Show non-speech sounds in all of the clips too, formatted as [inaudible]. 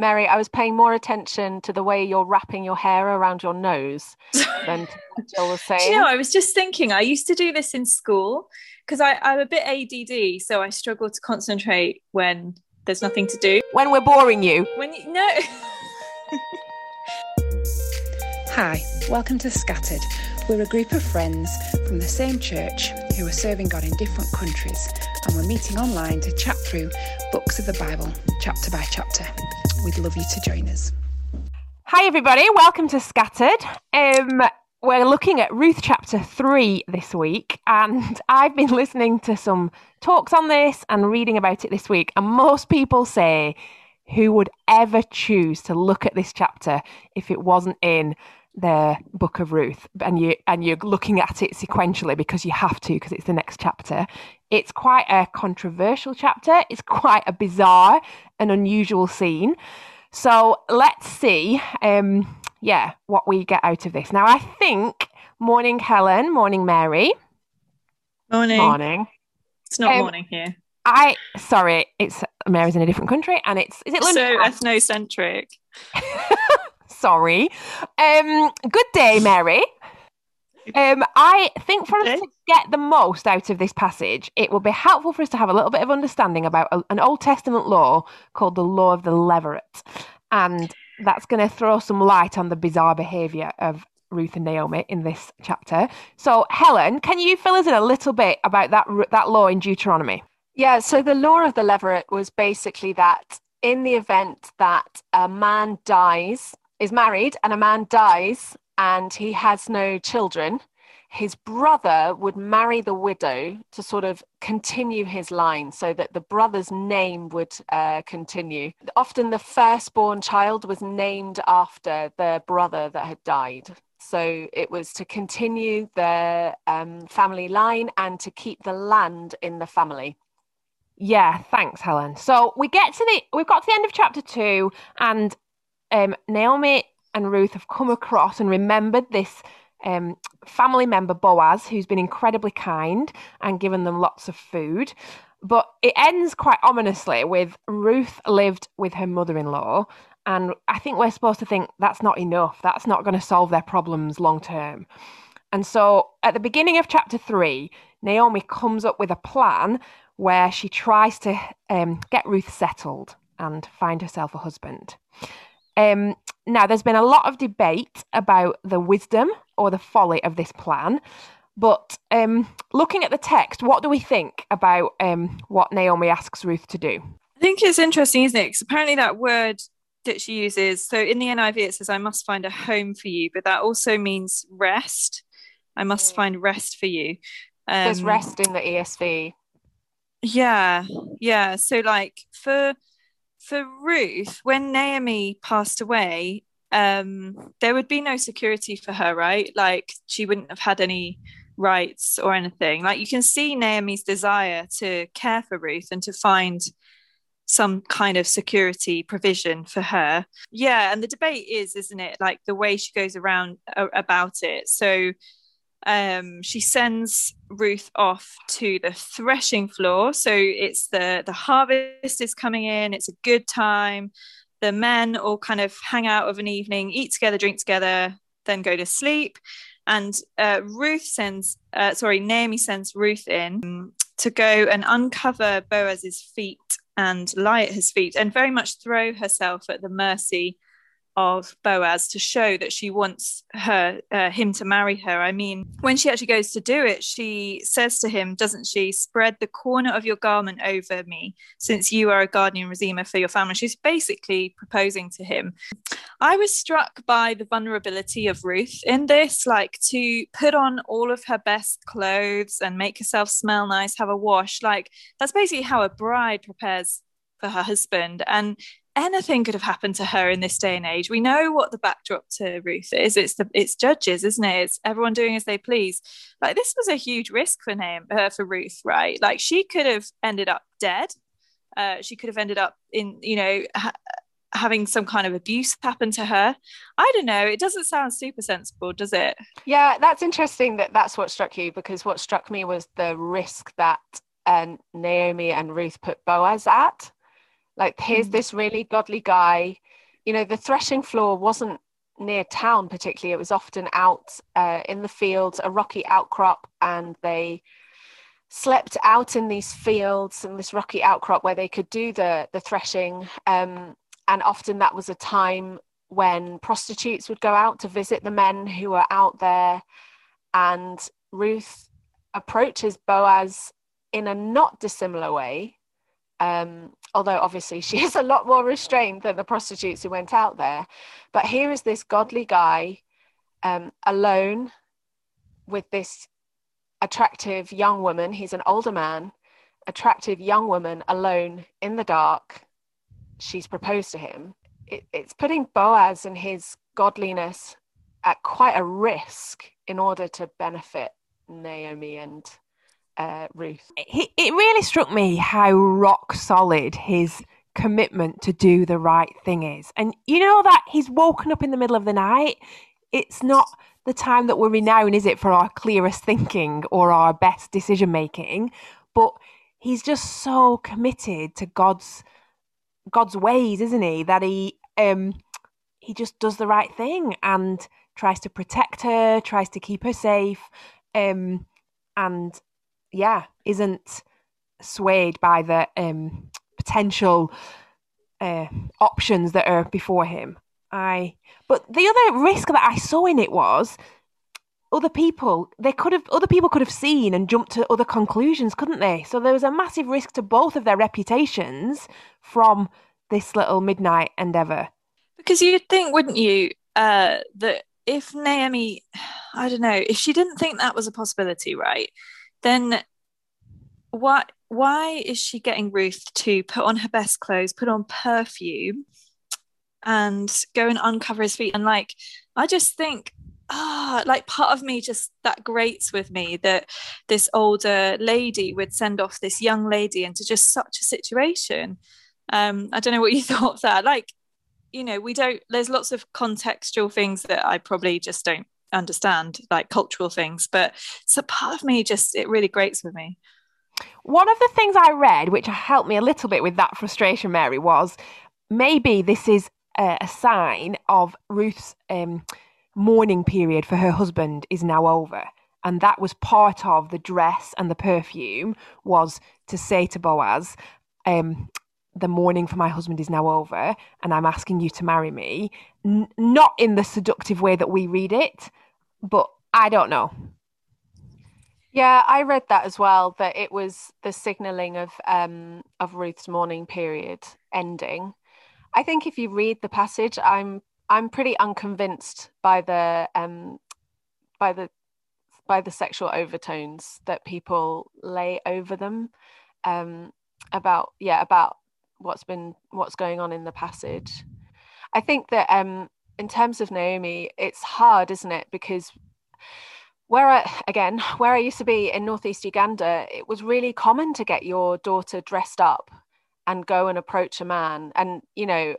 Mary, I was paying more attention to the way you're wrapping your hair around your nose than [laughs] Jill was saying. you know, I was just thinking, I used to do this in school because I'm a bit ADD, so I struggle to concentrate when there's nothing to do. When we're boring you. When you, no. [laughs] Hi, welcome to Scattered. We're a group of friends from the same church who are serving God in different countries, and we're meeting online to chat through books of the Bible, chapter by chapter. We'd love you to join us. Hi, everybody. Welcome to Scattered. Um, we're looking at Ruth chapter 3 this week, and [laughs] I've been listening to some talks on this and reading about it this week, and most people say, who would ever choose to look at this chapter if it wasn't in the book of Ruth? And you and you're looking at it sequentially because you have to because it's the next chapter. It's quite a controversial chapter. It's quite a bizarre and unusual scene. So let's see um yeah what we get out of this. Now I think morning Helen. Morning Mary. Morning. morning. It's not Um, morning here. I sorry it's Mary's in a different country and it's is it London? So ethnocentric. [laughs] Sorry. Um, good day, Mary. Um, I think for us to get the most out of this passage, it will be helpful for us to have a little bit of understanding about a- an Old Testament law called the Law of the Levirate. And that's going to throw some light on the bizarre behaviour of Ruth and Naomi in this chapter. So, Helen, can you fill us in a little bit about that, that law in Deuteronomy? Yeah, so the law of the levirate was basically that in the event that a man dies, is married, and a man dies and he has no children, his brother would marry the widow to sort of continue his line so that the brother's name would uh, continue. Often the firstborn child was named after the brother that had died. So it was to continue the um, family line and to keep the land in the family. Yeah, thanks, Helen. So we get to the we've got to the end of chapter two, and um, Naomi and Ruth have come across and remembered this um, family member Boaz, who's been incredibly kind and given them lots of food. But it ends quite ominously with Ruth lived with her mother-in-law, and I think we're supposed to think that's not enough. That's not going to solve their problems long term. And so at the beginning of chapter three, Naomi comes up with a plan where she tries to um, get Ruth settled and find herself a husband. Um, now, there's been a lot of debate about the wisdom or the folly of this plan. But um, looking at the text, what do we think about um, what Naomi asks Ruth to do? I think it's interesting, isn't it? Because apparently that word that she uses, so in the NIV it says, I must find a home for you, but that also means rest. I must Mm. find rest for you. There's Um, rest in the ESV. Yeah, yeah. So like for for Ruth, when Naomi passed away, um, there would be no security for her, right? Like she wouldn't have had any rights or anything. Like you can see Naomi's desire to care for Ruth and to find some kind of security provision for her. Yeah, and the debate is, isn't it, like the way she goes around a- about it. So um, she sends Ruth off to the threshing floor. So it's the the harvest is coming in. It's a good time. The men all kind of hang out of an evening, eat together, drink together, then go to sleep. And uh, Ruth sends, uh, sorry, Naomi sends Ruth in um, to go and uncover Boaz's feet and lie at his feet and very much throw herself at the mercy of Boaz to show that she wants her uh, him to marry her. I mean, when she actually goes to do it, she says to him, doesn't she, spread the corner of your garment over me, since you are a guardian redeemer for your family. She's basically proposing to him. I was struck by the vulnerability of Ruth in this, like to put on all of her best clothes and make herself smell nice, have a wash. Like that's basically how a bride prepares for her husband. And anything could have happened to her in this day and age. We know what the backdrop to Ruth is. It's the it's judges, isn't it? It's everyone doing as they please. Like this was a huge risk for Naomi, uh, for Ruth, right? Like she could have ended up dead. Uh, she could have ended up in, you know, ha- having some kind of abuse happen to her. I don't know. It doesn't sound super sensible, does it? Yeah, that's interesting that that's what struck you because what struck me was the risk that uh, Naomi and Ruth put Boaz at. Like, here's Mm. this really godly guy. you know, the threshing floor wasn't near town particularly. It was often out uh, in the fields, a rocky outcrop, and they slept out in these fields and this rocky outcrop where they could do the the threshing. Um, and often that was a time when prostitutes would go out to visit the men who were out there. And Ruth approaches Boaz in a not dissimilar way um, although obviously she [laughs] is a lot more restrained than the prostitutes who went out there. But here is this godly guy um, alone with this attractive young woman. He's an older man, attractive young woman alone in the dark. She's proposed to him. It, it's putting Boaz and his godliness at quite a risk in order to benefit Naomi and uh, Ruth. It, it really struck me how rock solid his commitment to do the right thing is. And you know that he's woken up in the middle of the night. It's not the time that we're renowned, is it, for our clearest thinking or our best decision making? But he's just so committed to God's God's ways, isn't he? That he um he just does the right thing and tries to protect her, tries to keep her safe. Um and yeah, isn't swayed by the um, potential uh, options that are before him. I, but the other risk that I saw in it was other people. They could have other people could have seen and jumped to other conclusions, couldn't they? So there was a massive risk to both of their reputations from this little midnight endeavor. Because you'd think, wouldn't you, uh, that if Naomi, [sighs] I don't know, if she didn't think that was a possibility, right? Then why why is she getting Ruth to put on her best clothes, put on perfume, and go and uncover his feet? And like, I just think, ah, oh, like part of me just that grates with me that this older lady would send off this young lady into just such a situation. Um, I don't know what you [laughs] thought of that. Like, you know, we don't. There's lots of contextual things that I probably just don't understand like cultural things but so part of me just it really grates with me one of the things i read which helped me a little bit with that frustration mary was maybe this is a, sign of ruth's um, mourning period for her husband is now over and that was part of the dress and the perfume was to say to boaz um, the mourning for my husband is now over and I'm asking you to marry me. N- not in the seductive way that we read it, but I don't know. Yeah, I read that as well. That it was the signalling of um of Ruth's mourning period ending. I think if you read the passage, I'm I'm pretty unconvinced by the um by the by the sexual overtones that people lay over them um about yeah about what's been what's going on in the passage. I think that um, in terms of Naomi, it's hard, isn't it? Because where I again, [laughs] where I used to be in northeast Uganda, it was really common to get your daughter dressed up and go and approach a man, and you know,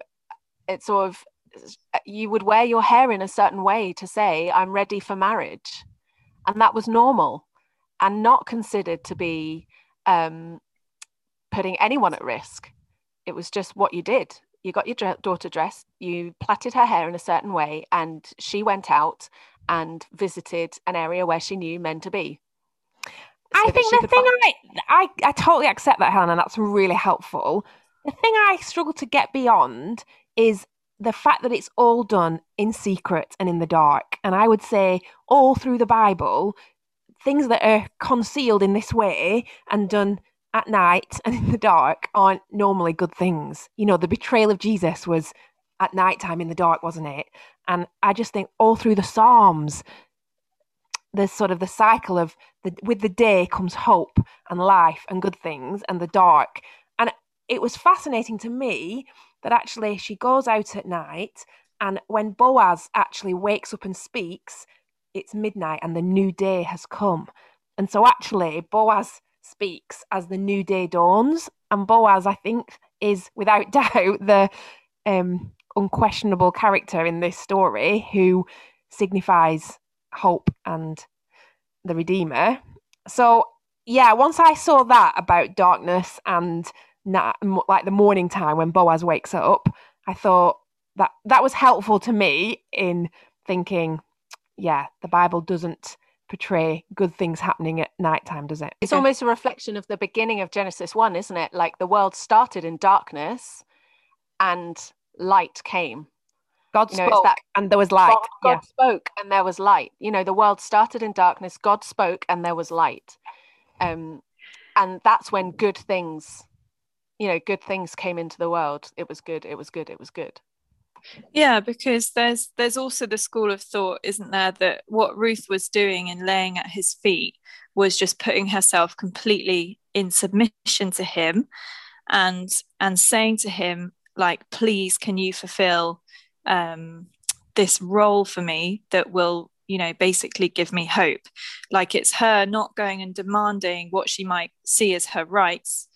it's sort of you would wear your hair in a certain way to say I'm ready for marriage, and that was normal and not considered to be um, putting anyone at risk it was just what you did. You got your daughter dressed, you plaited her hair in a certain way, and she went out and visited an area where she knew men to be. So I think the thing find- I, I I totally accept that, Helen, and that's really helpful. The thing I struggle to get beyond is the fact that it's all done in secret and in the dark. And I would say all through the Bible, things that are concealed in this way and done at night and in the dark aren't normally good things. You know, the betrayal of Jesus was at night time in the dark, wasn't it? And I just think all through the Psalms, there's sort of the cycle of the with the day comes hope and life and good things and the dark. And it was fascinating to me that actually she goes out at night and when Boaz actually wakes up and speaks, it's midnight and the new day has come. And so actually Boaz speaks as the new day dawns. And Boaz, I think, is without [laughs] doubt the um, unquestionable character in this story who signifies hope and the Redeemer. So, yeah, once I saw that about darkness and like the morning time when Boaz wakes up, I thought that that was helpful to me in thinking, yeah, the Bible doesn't portray good things happening at night time, does it? It's almost a reflection of the beginning of Genesis 1, isn't it? Like the world started in darkness and light came. God You know, spoke that- and there was light. God, God yeah. spoke and there was light. You know, the world started in darkness, God spoke and there was light. Um, and that's when good things, you know, good things came into the world. It was good, it was good, it was good. Yeah, because there's there's also the school of thought, isn't there, that what Ruth was doing in laying at his feet was just putting herself completely in submission to him and and saying to him, like, please can you fulfill um this role for me that will you know basically give me hope? Like it's her not going and demanding what she might see as her rights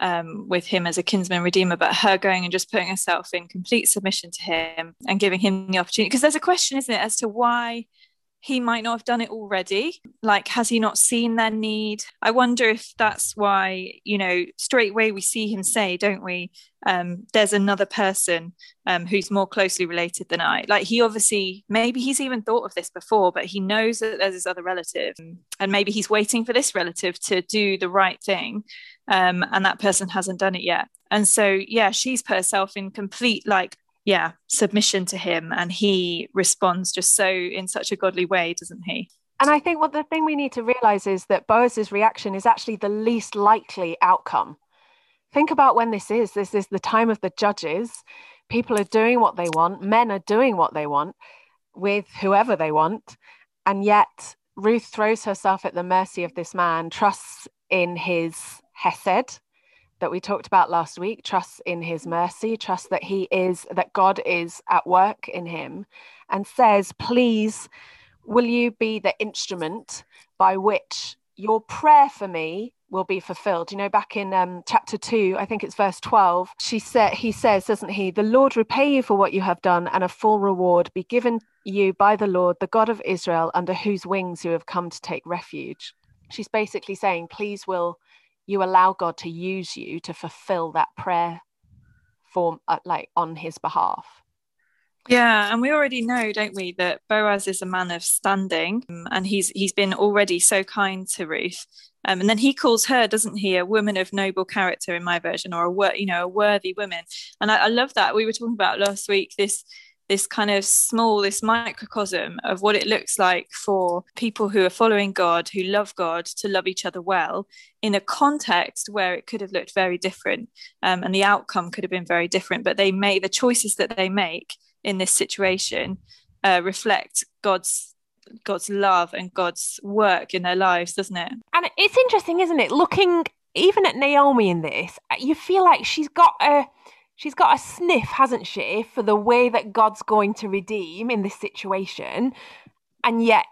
um, with him as a kinsman redeemer, but her going and just putting herself in complete submission to him and giving him the opportunity. Because there's a question, isn't it, as to why he might not have done it already. Like, has he not seen their need? I wonder if that's why, you know, straight away we see him say, don't we? Um, there's another person um, who's more closely related than I. Like, he obviously, maybe he's even thought of this before, but he knows that there's this other relative. And maybe he's waiting for this relative to do the right thing um, and that person hasn't done it yet. And so, yeah, she's put herself in complete, like, yeah, submission to him, and he responds just so in such a godly way, doesn't he? And I think what the thing we need to realize is that Boaz's reaction is actually the least likely outcome. Think about when this is. This is the time of the judges. People are doing what they want, men are doing what they want with whoever they want. And yet, Ruth throws herself at the mercy of this man, trusts in his Hesed that we talked about last week, trust in his mercy, trust that he is, that God is at work in him, and says, Please, will you be the instrument by which your prayer for me will be fulfilled? You know back in um, chapter 2 i think it's verse 12 she said he says doesn't he the lord repay you for what you have done and a full reward be given you by the lord the god of israel under whose wings you have come to take refuge. She's basically saying please will you allow god to use you to fulfill that prayer form uh, like on his behalf. Yeah, and we already know, don't we, that Boaz is a man of standing, um, and he's he's been already so kind to Ruth, um, and then he calls her, doesn't he, a woman of noble character in my version, or a wor- you know a worthy woman, and I, I love that. We were talking about last week this this kind of small, this microcosm of what it looks like for people who are following God, who love God, to love each other well in a context where it could have looked very different, um, and the outcome could have been very different. But they make the choices that they make in this situation uh, reflect God's God's love and God's work in their lives, doesn't it? And it's interesting, isn't it? Looking even at Naomi in this, you feel like she's got a she's got a sniff, hasn't she, for the way that God's going to redeem in this situation, and yet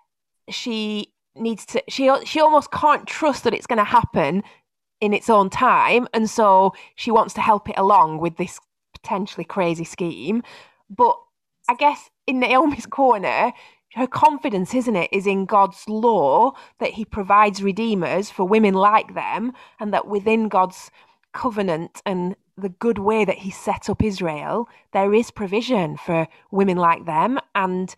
she needs to she she almost can't trust that it's going to happen in its own time, and so she wants to help it along with this potentially crazy scheme. But I guess in Naomi's corner, her confidence, isn't it, is in God's law that He provides redeemers for women like them, and that within God's covenant and the good way that He set up Israel, there is provision for women like them. And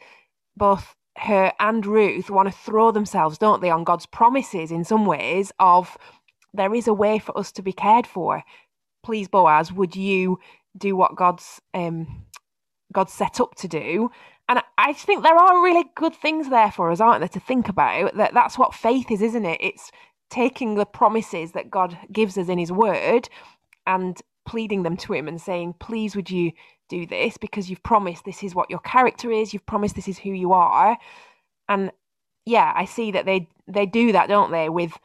both her and Ruth want to throw themselves, don't they, on God's promises in some ways of there is a way for us to be cared for. Please, Boaz, would you do what God's um, God's set up to do? And I think there are really good things there for us, aren't there, to think about? That that's what faith is, isn't it? It's taking the promises that God gives us in His Word and pleading them to Him and saying, "Please, would you do this? Because you've promised this is what your character is. You've promised this is who you are." And yeah, I see that they they do that, don't they, with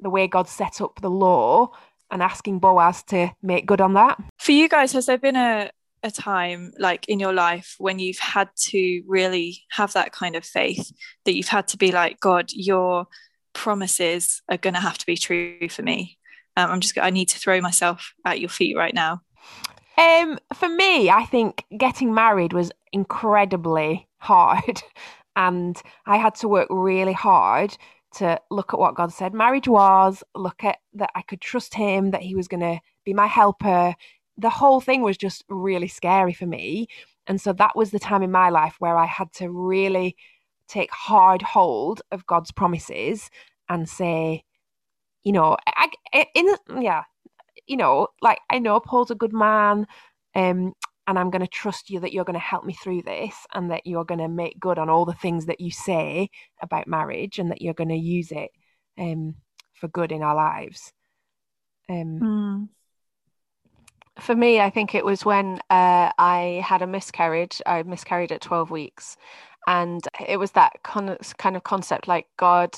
the way God set up the law and asking Boaz to make good on that. For you guys, has there been a a time like in your life when you've had to really have that kind of faith that you've had to be like god your promises are going to have to be true for me um, i'm just i need to throw myself at your feet right now Um, for me, I think getting married was incredibly hard, [laughs] and I had to work really hard to look at what God said marriage was, look at that I could trust Him, that He was going to be my helper. The whole thing was just really scary for me. And so that was the time in my life where I had to really take hard hold of God's promises and say, you know, I, in yeah, you know, like I know Paul's a good man, um, and I'm going to trust you that you're going to help me through this, and that you're going to make good on all the things that you say about marriage, and that you're going to use it um, for good in our lives. Um, Mm. For me, I think it was when uh, I had a miscarriage. I miscarried at 12 weeks. And it was that con- kind of concept like, God,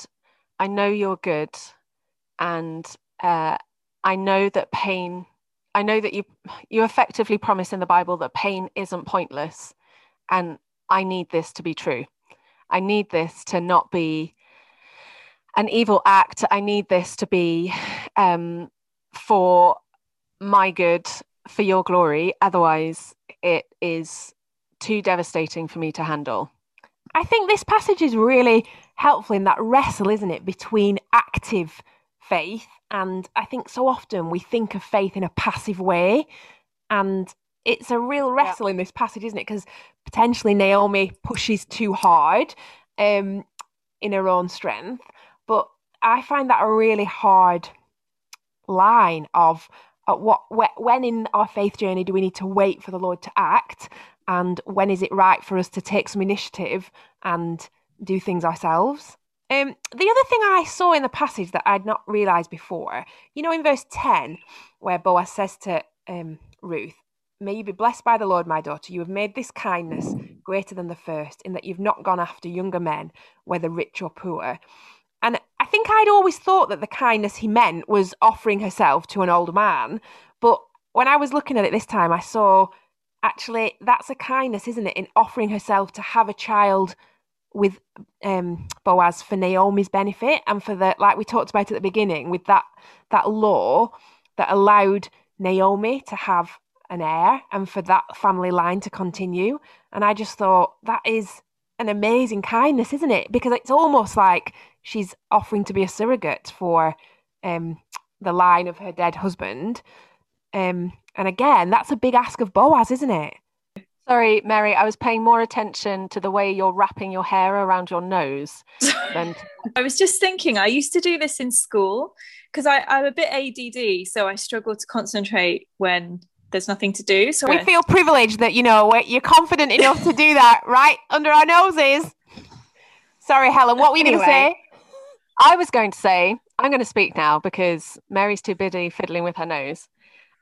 I know you're good. And uh, I know that pain, I know that you, you effectively promise in the Bible that pain isn't pointless. And I need this to be true. I need this to not be an evil act. I need this to be um, for my good, for your glory. Otherwise, it is too devastating for me to handle. I think this passage is really helpful in that wrestle, isn't it, between active faith and I think so often we think of faith in a passive way. And it's a real wrestle in this passage, isn't it? Because potentially Naomi pushes too hard um, in her own strength. But I find that a really hard line of uh, what wh- when in our faith journey do we need to wait for the Lord to act, and when is it right for us to take some initiative and do things ourselves? Um, the other thing I saw in the passage that I'd not realised before, you know, in verse 10, where Boaz says to um, Ruth, May you be blessed by the Lord, my daughter. You have made this kindness greater than the first, in that you've not gone after younger men, whether rich or poor. And I think I'd always thought that the kindness he meant was offering herself to an older man. But when I was looking at it this time, I saw actually that's a kindness, isn't it, in offering herself to have a child with um, Boaz for Naomi's benefit and for the like we talked about at the beginning with that that law that allowed Naomi to have an heir and for that family line to continue. And I just thought that is an amazing kindness, isn't it? Because it's almost like she's offering to be a surrogate for um, the line of her dead husband. Um, and again, that's a big ask of Boaz, isn't it? Sorry, Mary, I was paying more attention to the way you're wrapping your hair around your nose [laughs] than I was just thinking, I used to do this in school because I'm a bit ADD, so I struggle to concentrate when there's nothing to do. So We I- feel privileged that, you know, you're confident enough to do [laughs] that right under our noses. Sorry, Helen, what were you going to say? I was going to say, I'm going to speak now because Mary's too busy fiddling with her nose.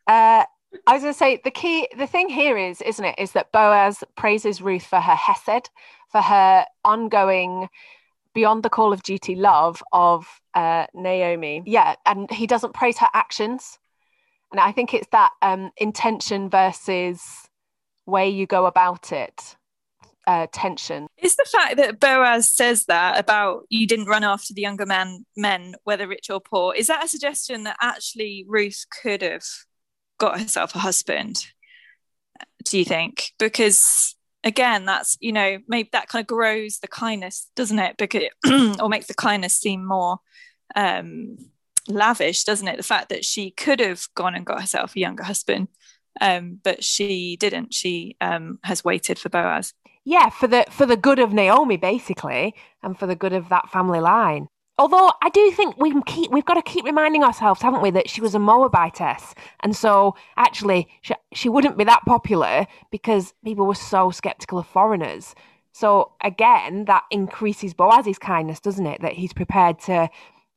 Uh, I was going to say the key, the thing here is, isn't it, is that Boaz praises Ruth for her hesed, for her ongoing, beyond the call of duty love of uh, Naomi. Yeah, and he doesn't praise her actions. And I think it's that um, intention versus way you go about it, uh, tension. It's the fact that Boaz says that about you didn't run after the younger man men, whether rich or poor. Is that a suggestion that actually Ruth could have got herself a husband? Do you think? Because again, that's you know maybe that kind of grows the kindness, doesn't it? Because [clears throat] or makes the kindness seem more um, lavish, doesn't it? The fact that she could have gone and got herself a younger husband, um, but she didn't. She um, has waited for Boaz. Yeah, for the for the good of Naomi, basically, and for the good of that family line. Although I do think we keep we've got to keep reminding ourselves, haven't we, that she was a Moabitess, and so actually she, she wouldn't be that popular because people were so skeptical of foreigners. So again, that increases Boaz's kindness, doesn't it? That he's prepared to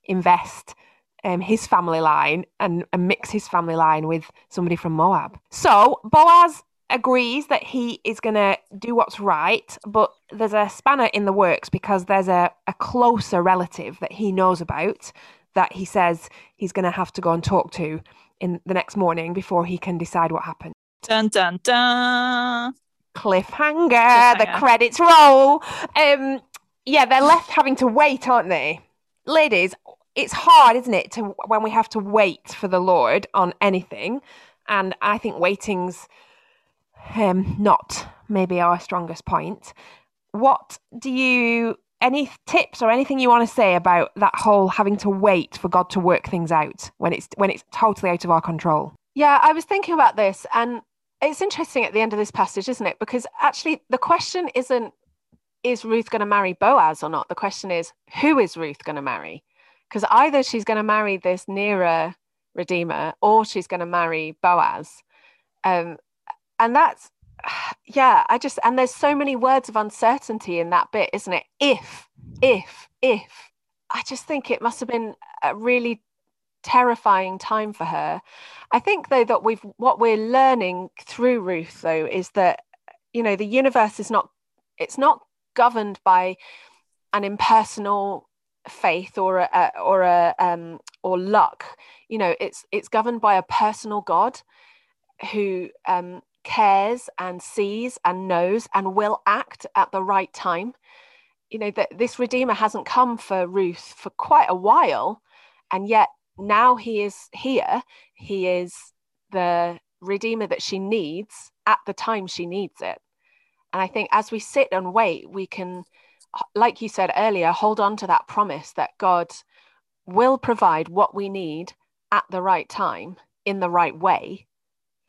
invest um, his family line and, and mix his family line with somebody from Moab. So Boaz agrees that he is going to do what's right, but there's a spanner in the works because there's a, a closer relative that he knows about that he says he's going to have to go and talk to in the next morning before he can decide what happened. Dun dun dun. Cliffhanger, the credits roll. Um, yeah, they're left having to wait, aren't they? Ladies, it's hard, isn't it, to when we have to wait for the Lord on anything. And I think waiting's um, not maybe our strongest point. What do you any tips or anything you want to say about that whole having to wait for God to work things out when it's when it's totally out of our control? Yeah, I was thinking about this, and it's interesting at the end of this passage, isn't it? Because actually, the question isn't is Ruth going to marry Boaz or not? The question is who is Ruth going to marry? Because either she's going to marry this nearer redeemer or she's going to marry Boaz. Um, and that's [sighs] yeah, I just and there's so many words of uncertainty in that bit, isn't it? If, if, if. I just think it must have been a really terrifying time for her. I think though that we've what we're learning through Ruth though is that you know the universe is not it's not governed by an impersonal faith or a, or a um, or luck. You know, it's it's governed by a personal God who um, cares and sees and knows and will act at the right time. You know that this redeemer hasn't come for Ruth for quite a while, and yet now he is here. He is the redeemer that she needs at the time she needs it. And I think as we sit and wait, we can, like you said earlier, hold on to that promise that God will provide what we need at the right time in the right way,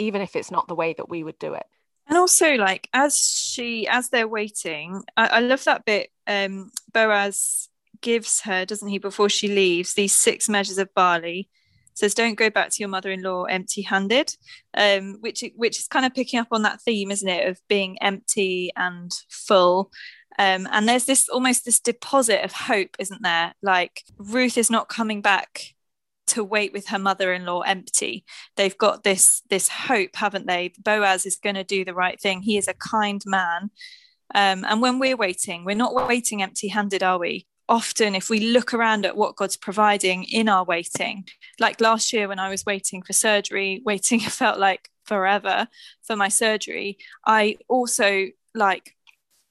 even if it's not the way that we would do it. And also, like as she, as they're waiting, I, I love that bit. Um, Boaz gives her, doesn't he, before she leaves, these six measures of barley. Says, "Don't go back to your mother-in-law empty-handed," um, which which is kind of picking up on that theme, isn't it, of being empty and full. Um, and there's this almost this deposit of hope, isn't there? Like Ruth is not coming back to wait with her mother-in-law empty. They've got this this hope, haven't they? Boaz is going to do the right thing. He is a kind man. Um, and when we're waiting, we're not waiting empty-handed, are we? often if we look around at what God's providing in our waiting, like last year when I was waiting for surgery, [laughs] waiting felt like forever for my surgery, I also like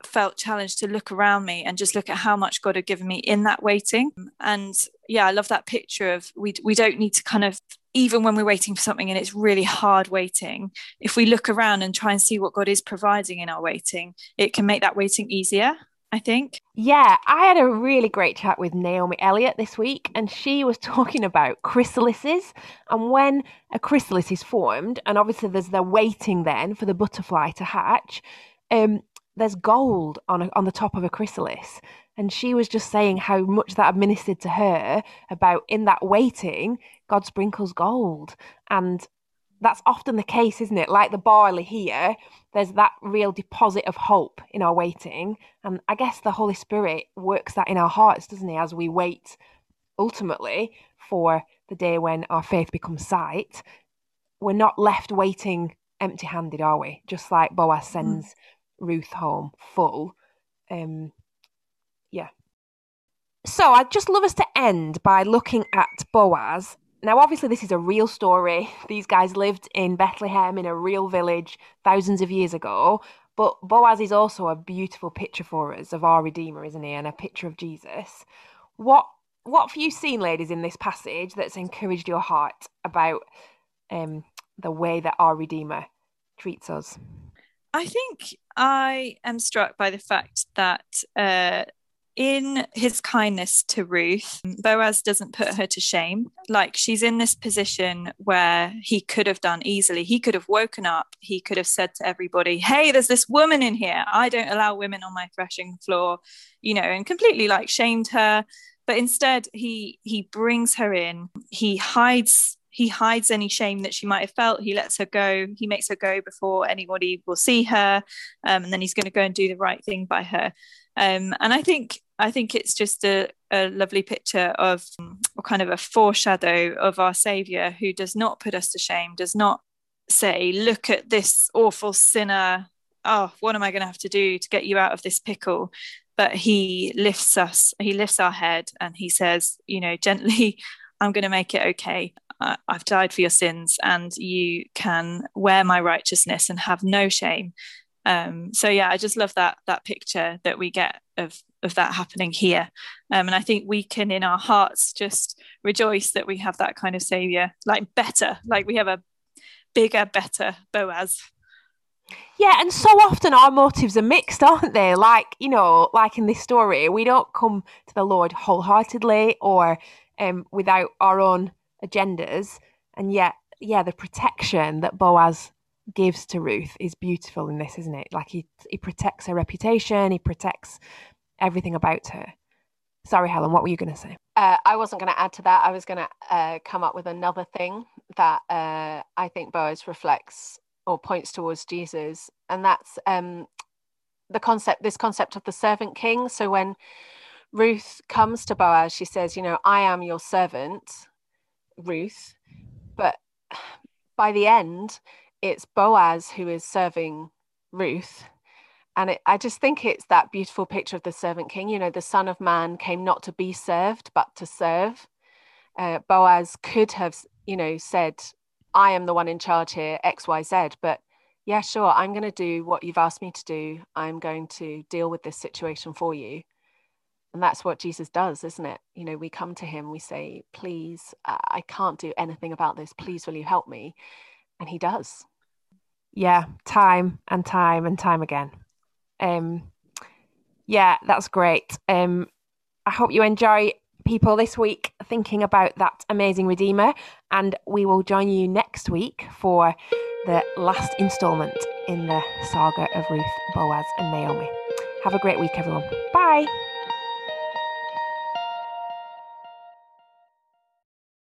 felt challenged to look around me and just look at how much God had given me in that waiting. And yeah, I love that picture of we we don't need to kind of even when we're waiting for something and it's really hard waiting, if we look around and try and see what God is providing in our waiting, it can make that waiting easier. I think. Yeah, I had a really great chat with Naomi Elliott this week, and she was [laughs] talking about chrysalises and when a chrysalis is formed, and obviously there's the waiting then for the butterfly to hatch. Um, there's gold on a, on the top of a chrysalis, and she was just saying how much that administered to her about in that waiting, God sprinkles gold, and that's often the case, isn't it? Like the barley here, there's that real deposit of hope in our waiting. And I guess the Holy Spirit works that in our hearts, doesn't he, as we wait ultimately for the day when our faith becomes sight. We're not left waiting empty handed, are we? Just like Boaz mm. sends. Ruth home full. Um, yeah. So I'd just love us to end by looking at Boaz now, obviously, this is a real story. [laughs] These guys lived in Bethlehem in a real village thousands of years ago. But Boaz is also a beautiful picture for us of our Redeemer, isn't he? And a picture of Jesus. What what have you seen, ladies, in this passage that's encouraged your heart about um, the way that our Redeemer treats us? I think I am struck by the fact that uh, in his kindness to Ruth, Boaz doesn't put her to shame. Like she's in this position where he could have done easily. He could have woken up. He could have said to everybody, Hey, there's this woman in here. I don't allow women on my threshing floor, you know, and completely like shamed her. But instead, he he brings her in. He hides he hides any shame that she might have felt. He lets her go. He makes her go before anybody will see her, um, and then he's going to go and do the right thing by her. Um, and I think I think it's just a, a lovely picture of or kind of a foreshadow of our Savior who does not put us to shame, does not say, Look at this awful sinner. Oh, what am I going to have to do to get you out of this pickle? But he lifts us, he lifts our head and he says, You know, gently, [laughs] I'm going to make it okay. I've died for your sins and you can wear my righteousness and have no shame. Um, so yeah, I just love that that picture that we get of of that happening here. Um, and I think we can, in our hearts, just rejoice that we have that kind of savior, like better, like we have a bigger, better Boaz. Yeah, and so often our motives are mixed, aren't they? Like, you know, like in this story, we don't come to the Lord wholeheartedly or um, without our own agendas. And yet, yeah, the protection that Boaz gives to Ruth is beautiful in this, isn't it? Like he he protects her reputation, he protects everything about her. Sorry, Helen, what were you going to say? Uh, I wasn't going to add to that. I was going to uh, come up with another thing that uh, I think Boaz reflects or points towards Jesus, and that's um, the concept. This concept of the servant king. So when Ruth comes to Boaz, she says, "You know, I am your servant, Ruth," but by the end, it's Boaz who is serving Ruth. And it, I just think it's that beautiful picture of the servant king. You know, the Son of Man came not to be served, but to serve. Uh, Boaz could have, you know, said, I am the one in charge here, X, Y, Z. But yeah, sure, I'm going to do what you've asked me to do. I'm going to deal with this situation for you. And that's what Jesus does, isn't it? You know, we come to him, we say, Please, I can't do anything about this. Please, will you help me? And he does. Yeah, time and time and time again. Um, yeah, that's great. Um, I hope you enjoy people this week thinking about that amazing Redeemer, and we will join you next week for the last instalment in the saga of Ruth, Boaz, and Naomi. Have a great week, everyone. Bye.